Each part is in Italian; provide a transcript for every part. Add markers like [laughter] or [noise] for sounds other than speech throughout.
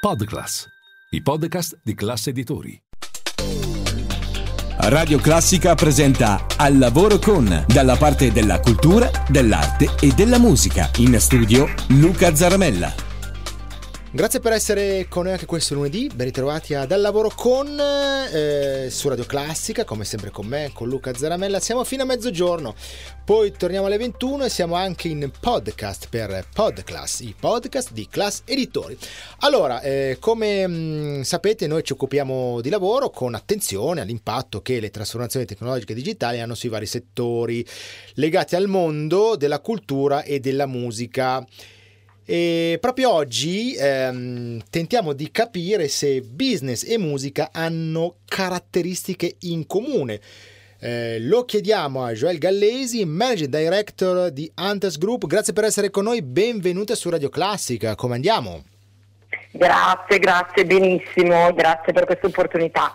Podclass, i podcast di classe editori. Radio Classica presenta Al lavoro con, dalla parte della cultura, dell'arte e della musica. In studio Luca Zaramella. Grazie per essere con noi anche questo lunedì, ben ritrovati a Dal Lavoro con eh, su Radio Classica, come sempre con me, con Luca Zaramella, siamo fino a mezzogiorno, poi torniamo alle 21 e siamo anche in podcast per Podclass, i podcast di Class Editori. Allora, eh, come mh, mm, sapete noi ci occupiamo di lavoro con attenzione all'impatto che le trasformazioni tecnologiche e digitali hanno sui vari settori legati al mondo della cultura e della musica. E proprio oggi ehm, tentiamo di capire se business e musica hanno caratteristiche in comune. Eh, lo chiediamo a Joel Gallesi, Managing Director di Hunters Group. Grazie per essere con noi, benvenuta su Radio Classica. Come andiamo? Grazie, grazie, benissimo, grazie per questa opportunità.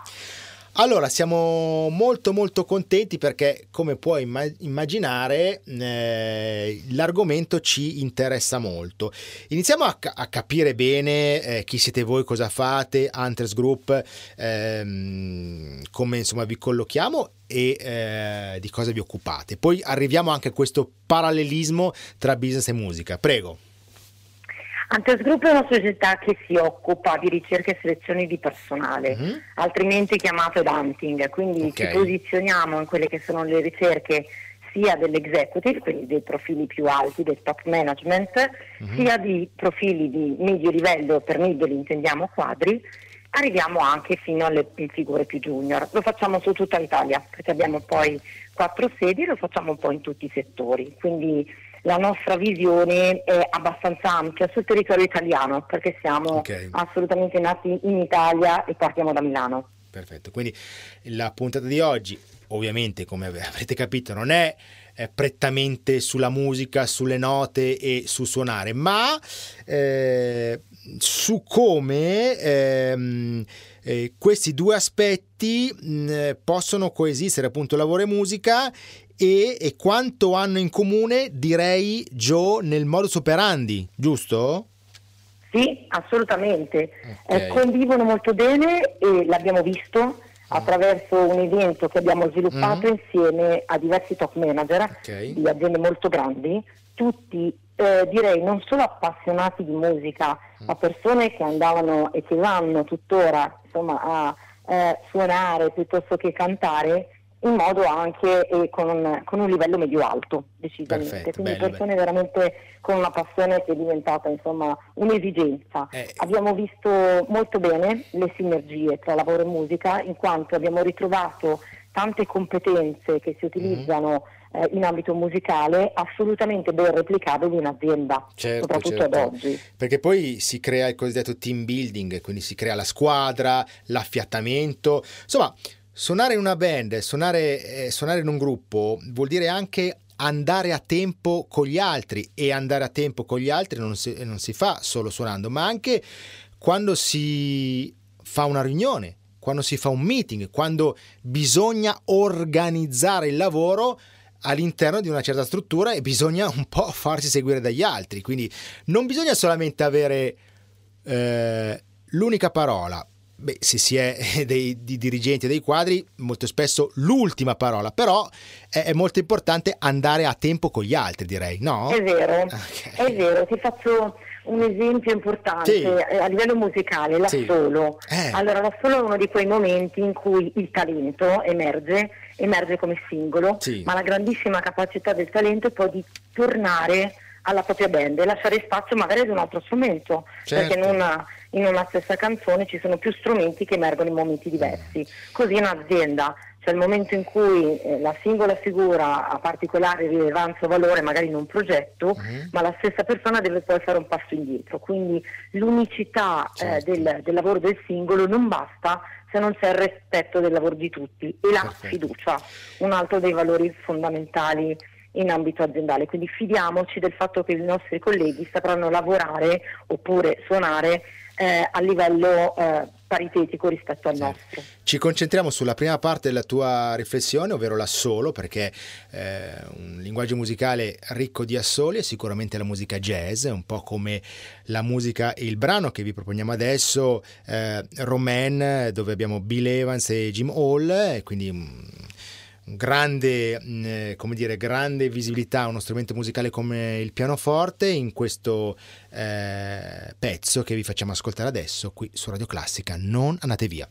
Allora, siamo molto molto contenti perché, come puoi immaginare, eh, l'argomento ci interessa molto. Iniziamo a, a capire bene eh, chi siete voi, cosa fate, Hunters Group, ehm, come insomma vi collochiamo e eh, di cosa vi occupate. Poi arriviamo anche a questo parallelismo tra business e musica. Prego. Antes Group è una società che si occupa di ricerca e selezione di personale, mm-hmm. altrimenti chiamato hunting, quindi okay. ci posizioniamo in quelle che sono le ricerche sia dell'executive, quindi dei profili più alti del top management, mm-hmm. sia di profili di medio livello, per medio intendiamo quadri, arriviamo anche fino alle figure più junior. Lo facciamo su tutta l'Italia, perché abbiamo poi quattro sedi e lo facciamo un po' in tutti i settori. Quindi la nostra visione è abbastanza ampia sul territorio italiano perché siamo okay. assolutamente nati in Italia e partiamo da Milano. Perfetto, quindi la puntata di oggi ovviamente come [laughs] avrete capito non è prettamente sulla musica, sulle note e su suonare, ma eh, su come ehm, eh, questi due aspetti mh, possono coesistere, appunto lavoro e musica, e, e quanto hanno in comune, direi, Joe, nel modus operandi, giusto? Sì, assolutamente. Okay. Eh, convivono molto bene e l'abbiamo visto attraverso un evento che abbiamo sviluppato mm-hmm. insieme a diversi top manager okay. di aziende molto grandi, tutti eh, direi non solo appassionati di musica, mm. ma persone che andavano e che vanno tuttora insomma, a eh, suonare piuttosto che cantare in modo anche eh, con, un, con, un, livello medio-alto, decisamente. Perfetto, Quindi bello, persone bello. veramente con una passione che è diventata insomma un'esigenza. Eh. Abbiamo visto molto bene le sinergie tra lavoro e musica, in quanto abbiamo ritrovato tante competenze che si utilizzano mm-hmm. eh, in ambito musicale assolutamente ben replicabili in azienda, certo, soprattutto certo. ad oggi. Perché poi si crea il cosiddetto team building, quindi si crea la squadra, l'affiatamento, insomma Suonare in una band, suonare, eh, suonare in un gruppo vuol dire anche andare a tempo con gli altri e andare a tempo con gli altri non si, non si fa solo suonando, ma anche quando si fa una riunione, quando si fa un meeting, quando bisogna organizzare il lavoro all'interno di una certa struttura e bisogna un po' farsi seguire dagli altri. Quindi non bisogna solamente avere eh, l'unica parola, Beh, se si è [laughs] dei, di dirigenti dei quadri, molto spesso l'ultima parola, però è, è, molto importante andare a tempo con gli altri, direi, no? È vero, okay. è vero, ti faccio un esempio importante sì. Eh, a livello musicale, l'assolo. Sì. Eh. Allora, l'assolo è uno di quei momenti in cui il talento emerge, emerge come singolo, sì. ma la grandissima capacità del talento è poi di tornare alla propria band e lasciare spazio magari ad un altro strumento, certo. perché una, in una, stessa canzone ci sono più strumenti che emergono in momenti diversi. Così in azienda c'è il momento in cui eh, la singola figura ha particolare rilevanza o valore magari in un progetto, mm. ma la stessa persona deve poi fare un passo indietro. Quindi l'unicità eh, certo. eh, del, del lavoro del singolo non basta se non c'è il rispetto del lavoro di tutti e la Perfetto. fiducia, un altro dei valori fondamentali in ambito aziendale, quindi fidiamoci del fatto che i nostri colleghi sapranno lavorare oppure suonare eh, a livello eh, paritetico rispetto al nostro. Ci concentriamo sulla prima parte della tua riflessione, ovvero l'assolo, perché eh, un linguaggio musicale ricco di assoli è sicuramente la musica jazz, un po' come la musica e il brano che vi proponiamo adesso, eh, Romaine, dove abbiamo Bill Evans e Jim Hall, quindi grande, mm, eh, come dire, grande visibilità uno strumento musicale come il pianoforte in questo eh, pezzo che vi facciamo ascoltare adesso qui su Radio Classica. Non andate via.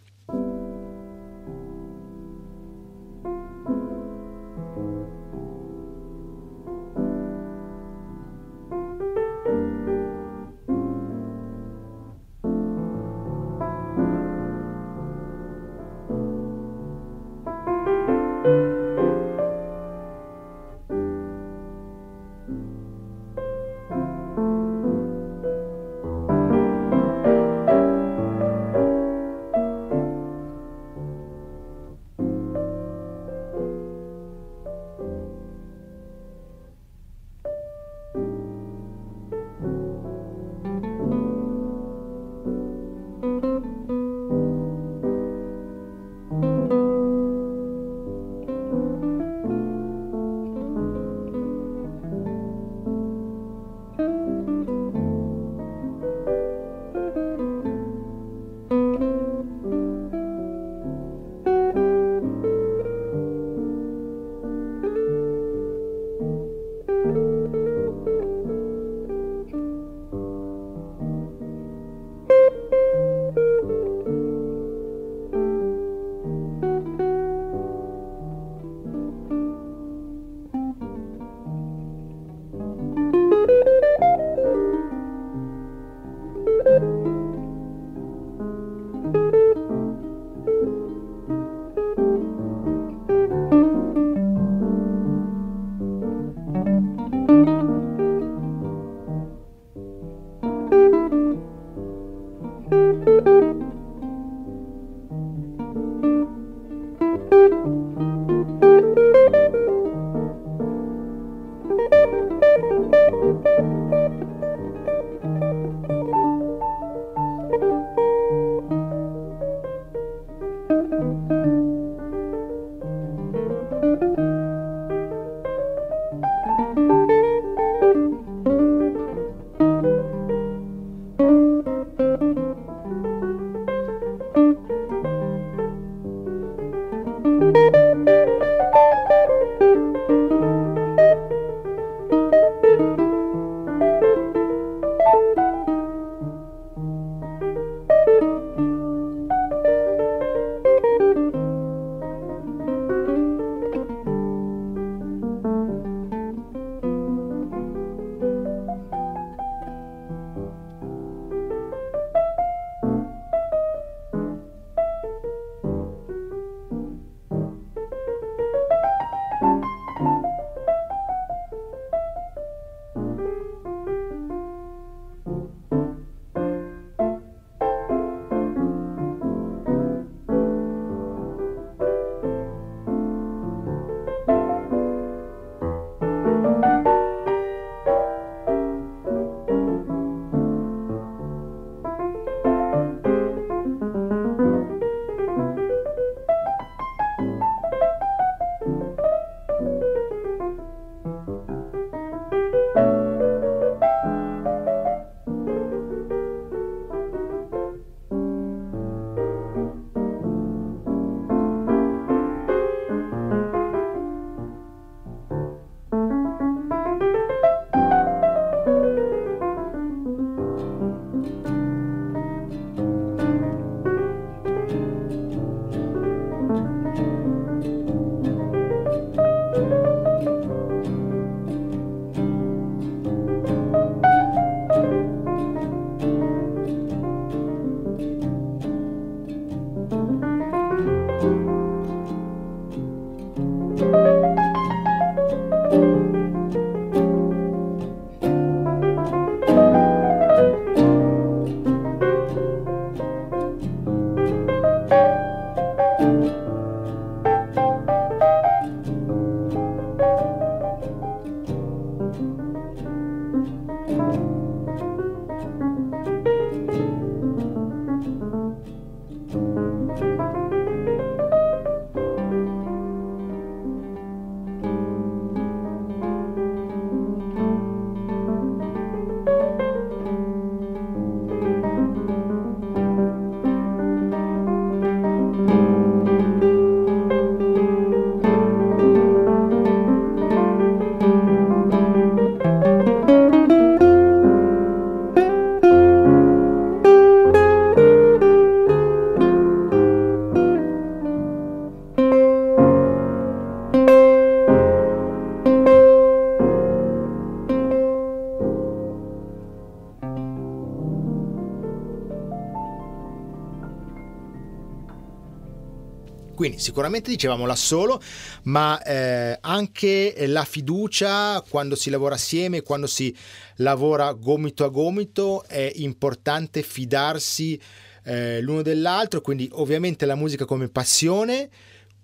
Quindi sicuramente dicevamo la solo, ma eh, anche la fiducia quando si lavora assieme, quando si lavora gomito a gomito, è importante fidarsi eh, l'uno dell'altro, quindi ovviamente la musica come passione,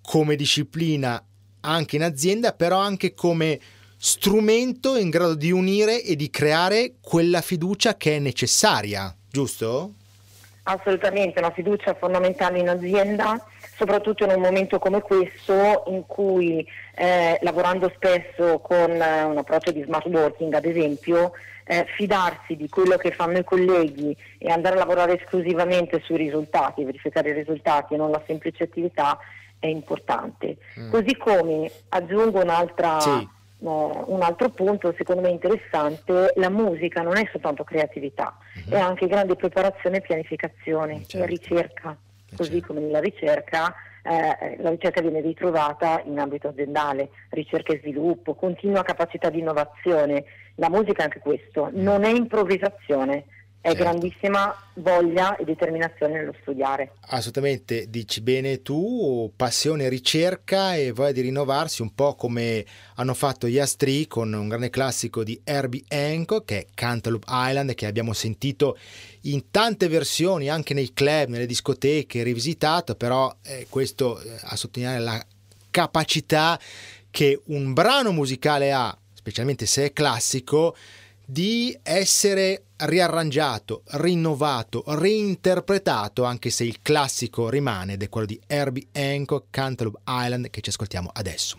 come disciplina anche in azienda, però anche come strumento in grado di unire e di creare quella fiducia che è necessaria, giusto? Assolutamente, una fiducia fondamentale in azienda, soprattutto in un momento come questo in cui eh, lavorando spesso con eh, un approccio di smart working ad esempio, eh, fidarsi di quello che fanno i colleghi e andare a lavorare esclusivamente sui risultati, verificare i risultati e non la semplice attività è importante. Mm. Così come aggiungo un'altra... Sì un altro punto secondo me interessante, la musica non è soltanto creatività, uh-huh. è anche grande preparazione e pianificazione certo. e ricerca, eh, così certo. come nella ricerca eh, la ricerca viene ritrovata in ambito aziendale, ricerca e sviluppo, continua capacità di innovazione, la musica è anche questo, non è improvvisazione, è certo. grandissima voglia e determinazione nello studiare. Assolutamente, dici bene tu, passione, ricerca e voglia di rinnovarsi, un po' come hanno fatto gli Astri con un grande classico di Herbie Hancock che è Cantaloupe Island che abbiamo sentito in tante versioni anche nei club, nelle discoteche, rivisitato, però eh, questo eh, a sottolineare la capacità che un brano musicale ha, specialmente se è classico, di essere riarrangiato, rinnovato, reinterpretato, anche se il classico rimane ed è quello di Herbie Hancock, Cantaloupe Island, che ci ascoltiamo adesso.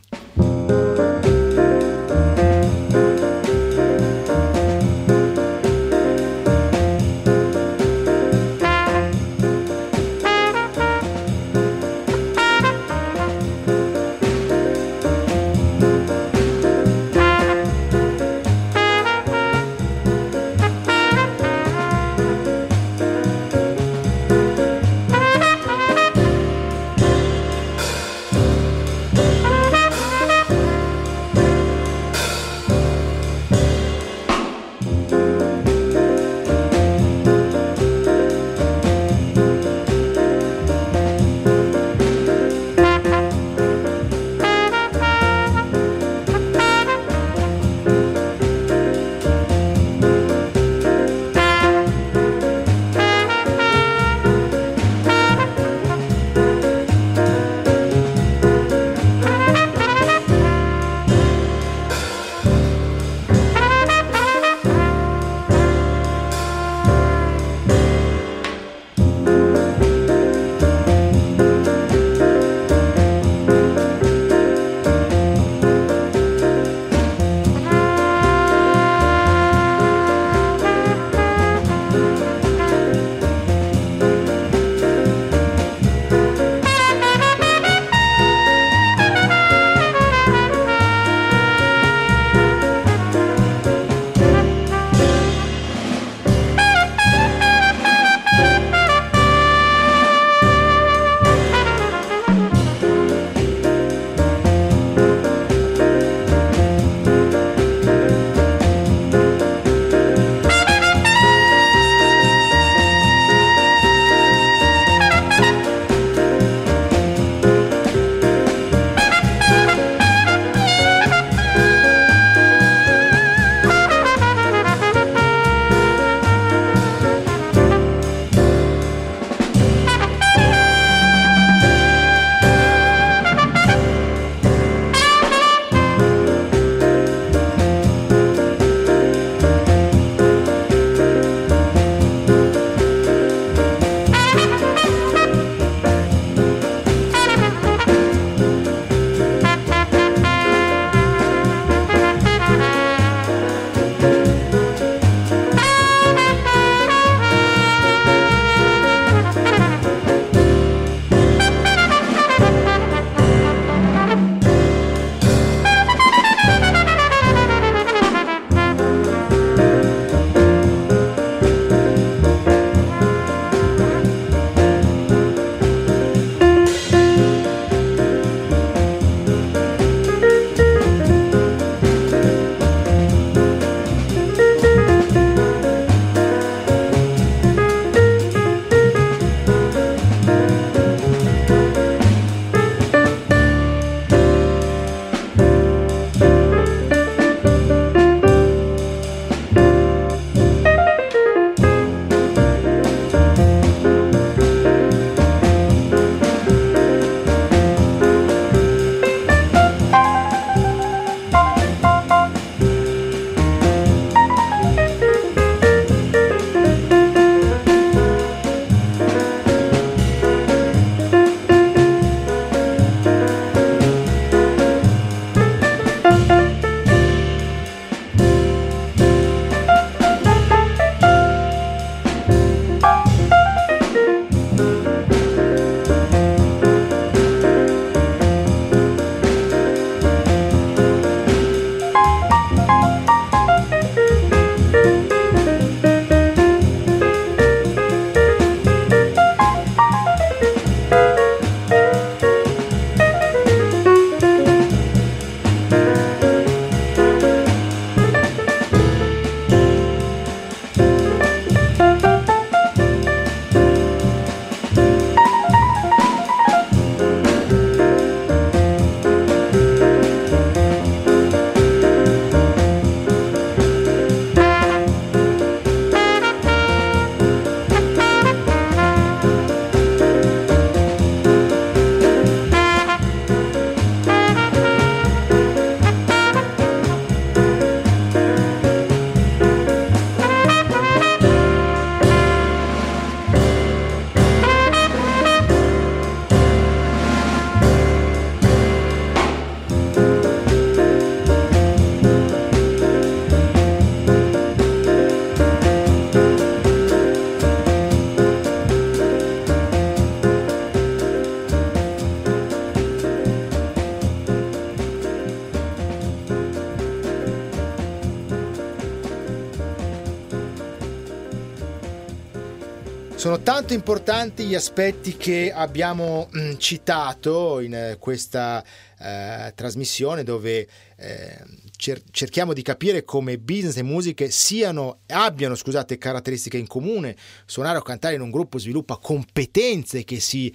Tanto importanti gli aspetti che abbiamo mh, mm, citato in eh, questa eh, trasmissione dove eh, cer- cerchiamo di capire come business e musiche siano, abbiano scusate, caratteristiche in comune. Suonare o cantare in un gruppo sviluppa competenze che si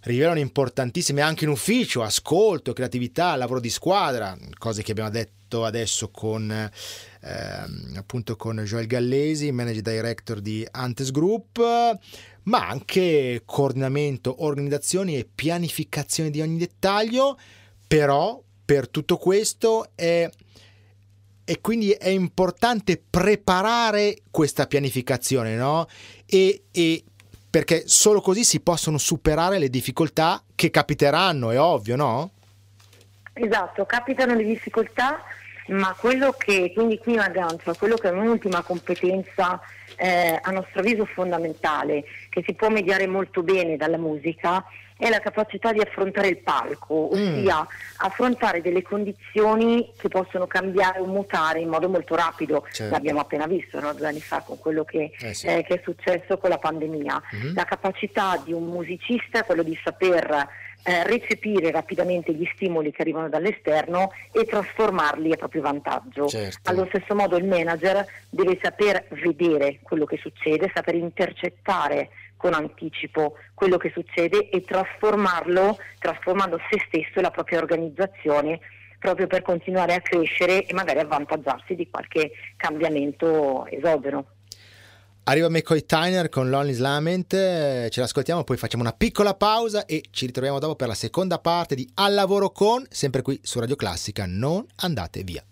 rivelano importantissime anche in ufficio, ascolto, creatività, lavoro di squadra, cose che abbiamo detto adesso con, eh, appunto con Joel Gallesi, manager director di Antes Group, ma anche coordinamento, organizzazioni e pianificazione di ogni dettaglio, però per tutto questo è e quindi è importante preparare questa pianificazione, no? E, e, perché solo così si possono superare le difficoltà che capiteranno, è ovvio, no? Esatto, capitano le difficoltà, ma quello che, quindi qui in aggancio, quello che è un'ultima competenza eh, a nostro avviso fondamentale, che si può mediare molto bene dalla musica, è la capacità di affrontare il palco, mm. ossia mm. affrontare delle condizioni che possono cambiare o mutare in modo molto rapido. Certo. L'abbiamo appena visto no? due anni fa con quello che, eh sì. eh, che è successo con la pandemia. Mm. La capacità di un musicista è quello di saper eh, recepire rapidamente gli stimoli che arrivano dall'esterno e trasformarli a proprio vantaggio. Certo. Allo stesso modo il manager deve saper vedere quello che succede, saper intercettare con anticipo quello che succede e trasformarlo, trasformando se stesso e la propria organizzazione proprio per continuare a crescere e magari avvantaggiarsi di qualche cambiamento esogeno. Arriva McCoy Tyner con Lonely's Lament, eh, ce l'ascoltiamo, poi facciamo una piccola pausa e ci ritroviamo dopo per la seconda parte di Al lavoro con, sempre qui su Radio Classica, non andate via.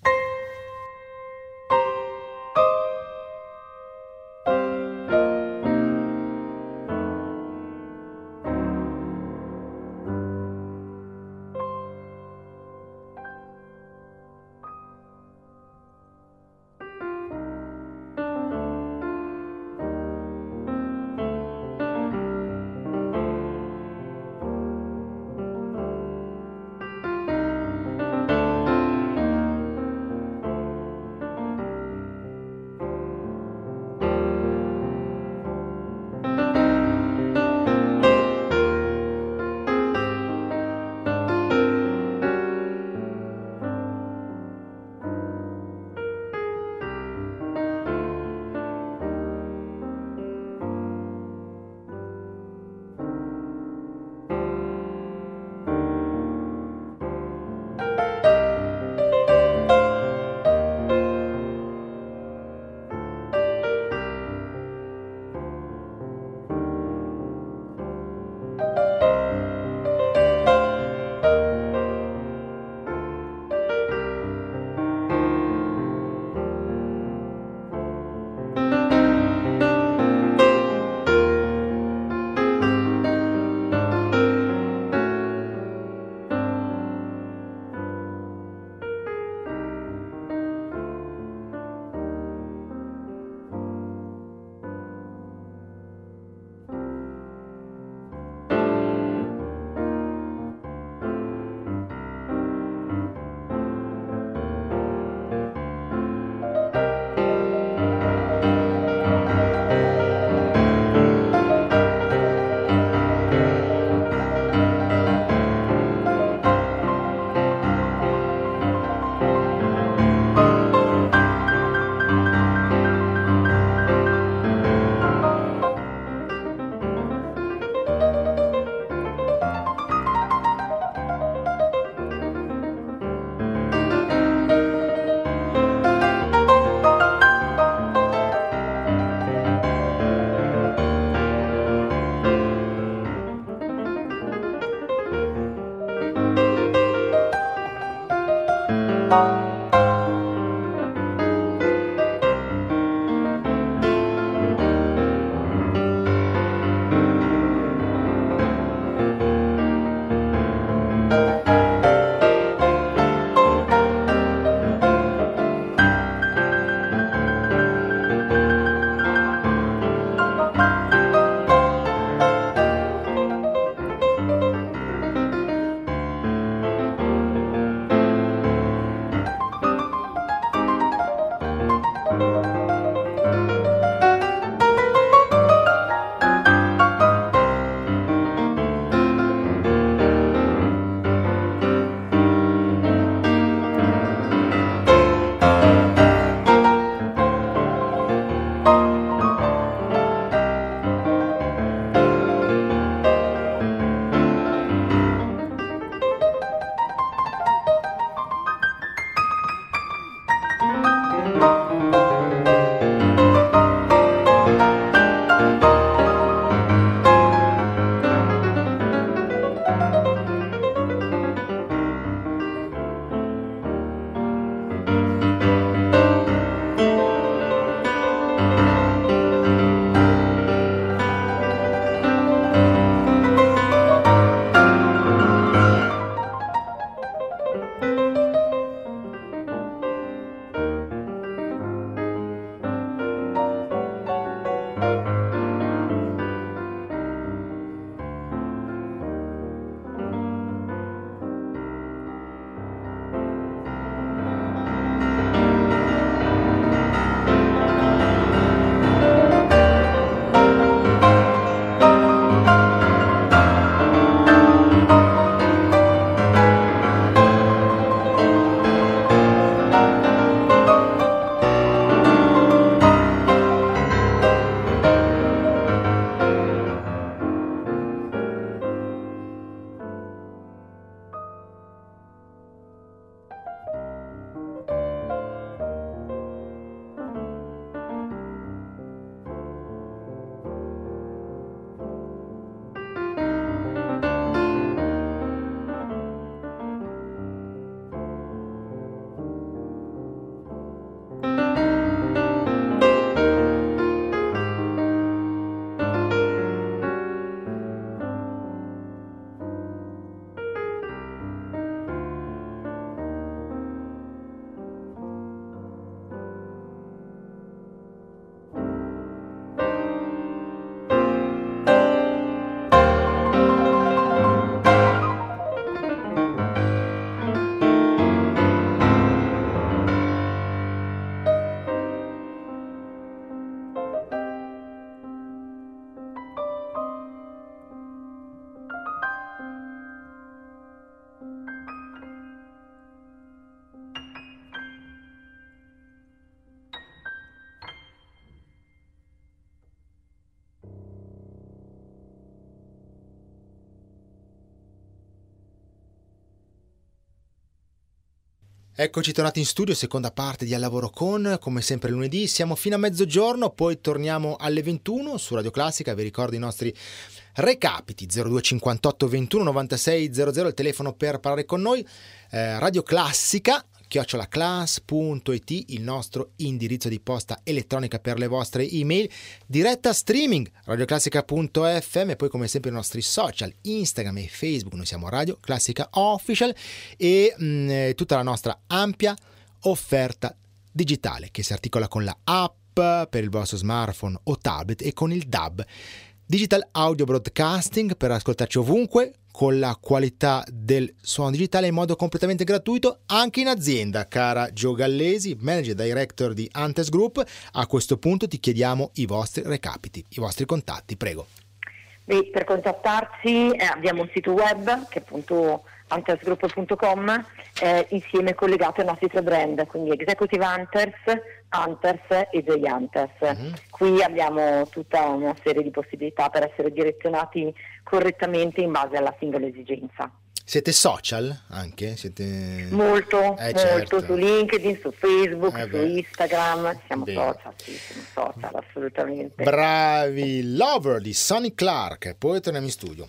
Eccoci tornati in studio, seconda parte di Al Lavoro Con, come sempre lunedì, siamo fino a mezzogiorno, poi torniamo alle 21 su Radio Classica, vi ricordo i nostri recapiti 0258 21 96 00, il telefono per parlare con noi, eh, Radio Classica, chiocciolaclass.it, il nostro indirizzo di posta elettronica per le vostre email, diretta streaming radioclassica.fm e poi come sempre i nostri social, Instagram e Facebook, noi siamo Radio Classica Official e mh, mm, tutta la nostra ampia offerta digitale che si articola con la app per il vostro smartphone o tablet e con il DAB. Digital Audio Broadcasting per ascoltarci ovunque, con la qualità del suono digitale in modo completamente gratuito anche in azienda. Cara Gio Gallesi, manager director di Antes Group, a questo punto ti chiediamo i vostri recapiti, i vostri contatti, prego. Beh, per contattarci eh, abbiamo un sito web che è appunto huntersgroup.com eh, insieme collegato ai nostri tre brand, quindi Executive Hunters, Hunters e J Hunters. Uh-huh. Qui abbiamo tutta una serie di possibilità per essere direzionati correttamente in base alla singola esigenza. Siete social anche? Siete... Molto, eh, molto certo. su LinkedIn, su Facebook, eh su Instagram, siamo Bene. social, sì, siamo social assolutamente. Bravi, Lover di Sonny Clark, poi torniamo in studio.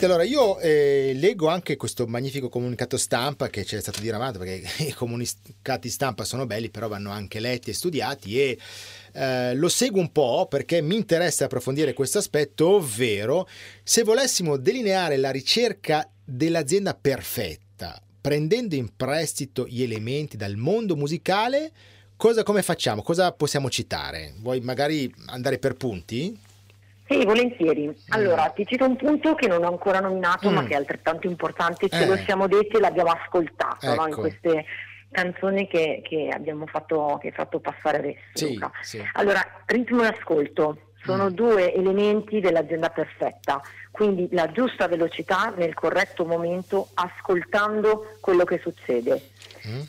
Senti, allora io eh, leggo anche questo magnifico comunicato stampa che ci è stato diramato, perché [laughs] i comunicati stampa sono belli, però vanno anche letti e studiati e eh, lo seguo un po' perché mi interessa approfondire questo aspetto, ovvero se volessimo delineare la ricerca dell'azienda perfetta, prendendo in prestito gli elementi dal mondo musicale, cosa come facciamo? Cosa possiamo citare? Vuoi magari andare per punti? Sì, volentieri. Allora, ti cito un punto che non ho ancora nominato, mm. ma che è altrettanto importante, ce eh. lo siamo detti e l'abbiamo ascoltato ecco. no? in ecco. queste canzoni che, che abbiamo fatto, che fatto passare adesso. Sì, sì. Allora, ritmo e ascolto sono mm. due elementi dell'azienda perfetta, quindi la giusta velocità nel corretto momento, ascoltando quello che succede. Mm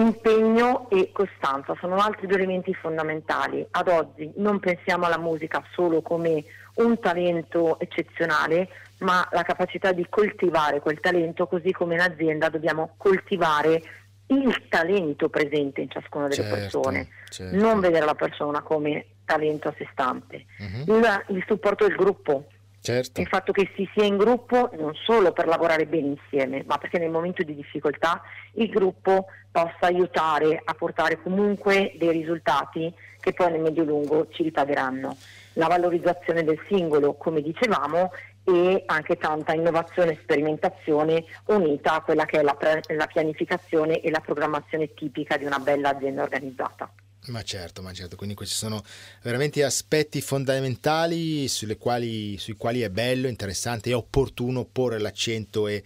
impegno e costanza sono altri due elementi fondamentali. Ad oggi non pensiamo alla musica solo come un talento eccezionale, ma la capacità di coltivare quel talento, così come in azienda dobbiamo coltivare il talento presente in ciascuna delle certo, persone, certo. non vedere la persona come talento a sé stante. Uh-huh. Il, il, supporto del gruppo, certo. il fatto che si sia in gruppo non solo per lavorare bene insieme, ma perché nel momento di difficoltà il gruppo possa aiutare a portare comunque dei risultati che poi nel medio-lungo ci ripagheranno la valorizzazione del singolo, come dicevamo, e anche tanta innovazione e sperimentazione unita a quella che è la, pre- la pianificazione e la programmazione tipica di una bella azienda organizzata. Ma certo, ma certo, quindi questi sono veramente aspetti fondamentali quali, sui quali è bello, interessante e opportuno porre l'accento e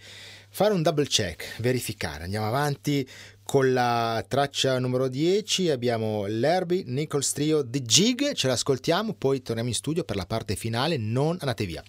fare un double check, verificare. Andiamo avanti con la traccia numero 10 abbiamo l'Herbie Nichols Trio The Jig, ce l'ascoltiamo, poi torniamo in studio per la parte finale, non andate via.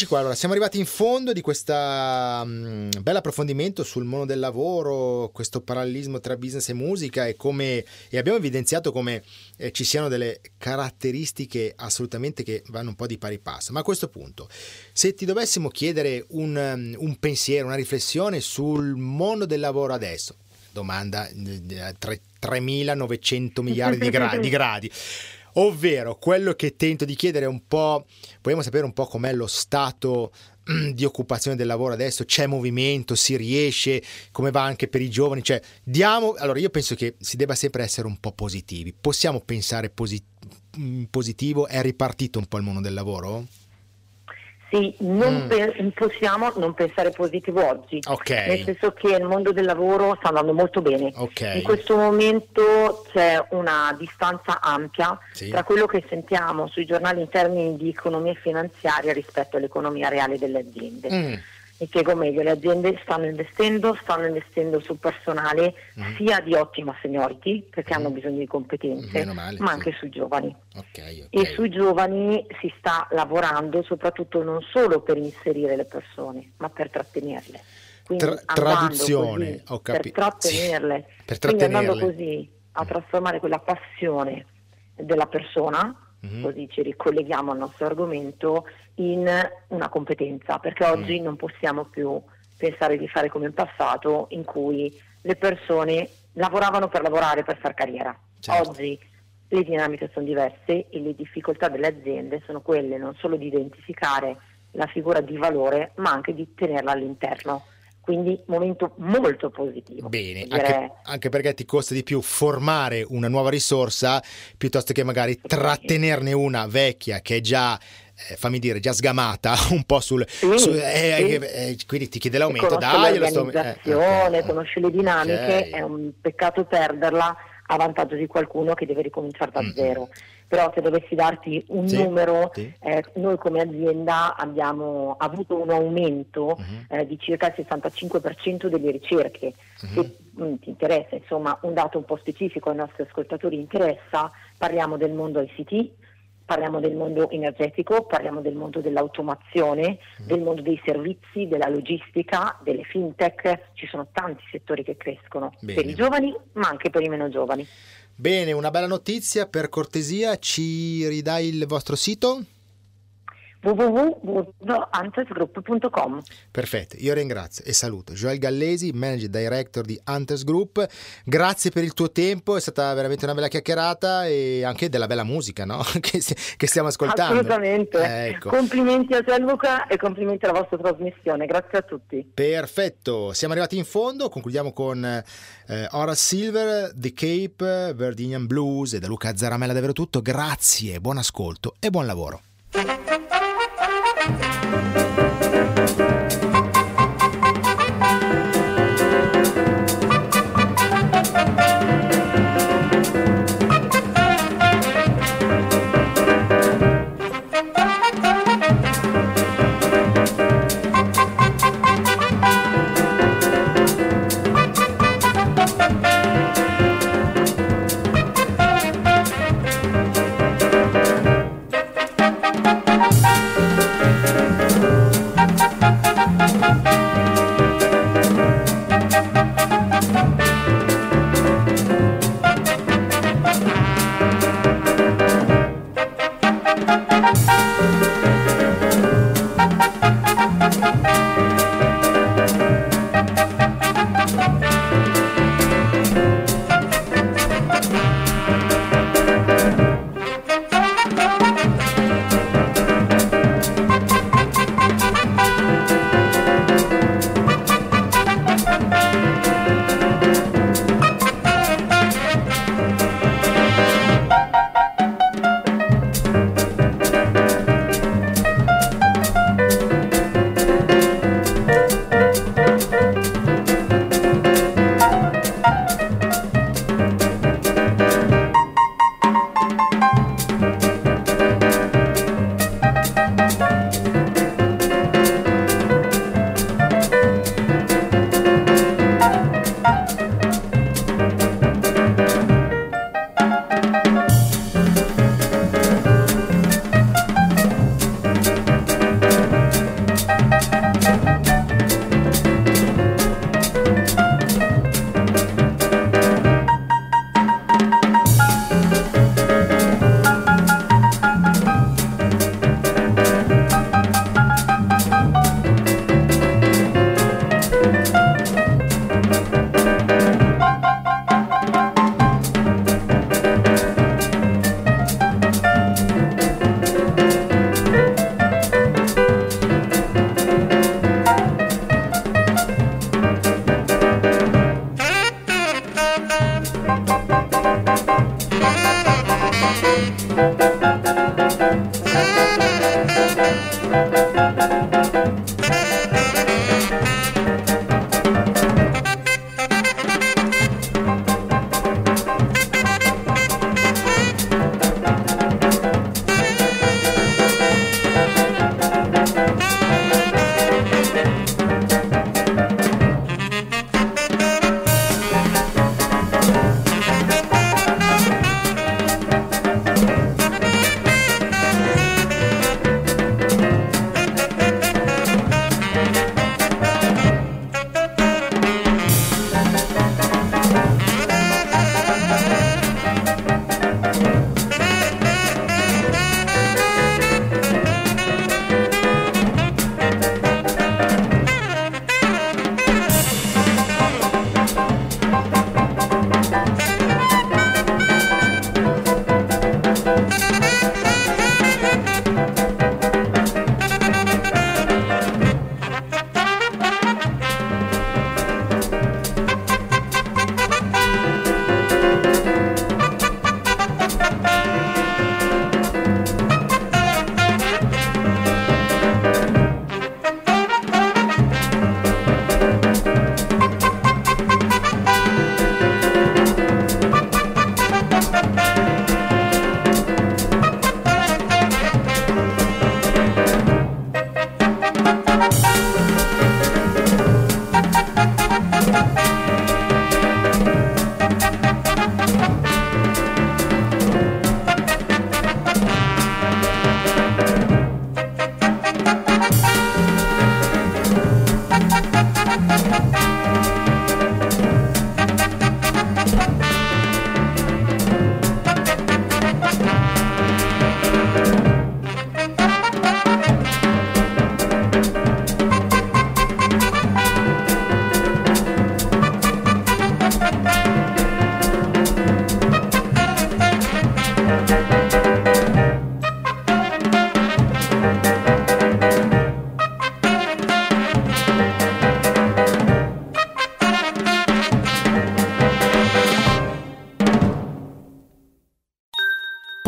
Eccoci qua, allora siamo arrivati in fondo di questo um, bel approfondimento sul mondo del lavoro, questo parallelismo tra business e musica e, come, e abbiamo evidenziato come eh, ci siano delle caratteristiche assolutamente che vanno un po' di pari passo. Ma a questo punto, se ti dovessimo chiedere un, um, un pensiero, una riflessione sul mondo del lavoro adesso, domanda eh, 3.900 miliardi di, gra- di [laughs] gradi ovvero quello che tento di chiedere è un po', vogliamo sapere un po' com'è lo stato mm, di occupazione del lavoro adesso, c'è movimento, si riesce, come va anche per i giovani, cioè diamo, allora io penso che si debba sempre essere un po' positivi, possiamo pensare posit- mm, positivo, è ripartito un po' il mondo del lavoro? Sì, non mm. pe- possiamo non pensare positivo oggi, okay. nel senso che il mondo del lavoro sta andando molto bene. Okay. In questo momento c'è una distanza ampia sì. tra quello che sentiamo sui giornali in termini di economia finanziaria rispetto all'economia reale delle aziende. Mm mi spiego meglio, le aziende stanno investendo, stanno investendo sul personale mm. sia di ottima seniority, perché mm. hanno bisogno di competenze, male, ma sì. anche sui giovani. Okay, okay. E sui giovani si sta lavorando soprattutto non solo per inserire le persone, ma per trattenerle. Quindi Tra- traduzione, così, per trattenerle. Sì, per trattenerle. Quindi andando così a trasformare quella passione della persona mm-hmm. così ci ricolleghiamo al nostro argomento, in una competenza, perché mm. oggi mm. non possiamo più pensare di fare come in passato, in cui le persone lavoravano per lavorare, per fare carriera. Certo. Oggi le dinamiche sono diverse e le difficoltà delle aziende sono quelle non solo di identificare la figura di valore, ma anche di tenerla all'interno quindi momento molto positivo. Bene, anche, anche, perché ti costa di più formare una nuova risorsa piuttosto che magari trattenerne una vecchia che è già eh, fammi dire, già sgamata [laughs] un po' sul... Sì, su, eh, sì. Eh, quindi ti chiede l'aumento, dai, l'organizzazione, sto... conosce le dinamiche, okay. è un peccato perderla a vantaggio di qualcuno che deve ricominciare da mm-hmm. zero però se dovessi darti un sì, numero, sì. Eh, noi come azienda abbiamo avuto un aumento uh-huh. eh, di circa il 65% delle ricerche. Uh-huh. Se mh, mm, ti interessa, insomma, un dato un po' specifico ai nostri ascoltatori interessa, parliamo del mondo ICT, parliamo del mondo energetico, parliamo del mondo dell'automazione, uh-huh. del mondo dei servizi, della logistica, delle fintech, ci sono tanti settori che crescono Bene. per i giovani ma anche per i meno giovani. Bene, una bella notizia, per cortesia ci ridai il vostro sito? www.hunters.group.com Perfetto, io ringrazio e saluto Joel Gallesi, Manager Director di Hunters Group. Grazie per il tuo tempo, è stata veramente una bella chiacchierata e anche della bella musica no? [laughs] che, che, stiamo ascoltando. Assolutamente. Ecco. Complimenti a te Luca e complimenti alla vostra trasmissione. Grazie a tutti. Perfetto, siamo arrivati in fondo, concludiamo con eh, Horace Silver, The Cape, Verdinian Blues e da Luca Zaramella davvero tutto. Grazie, buon ascolto e buon lavoro.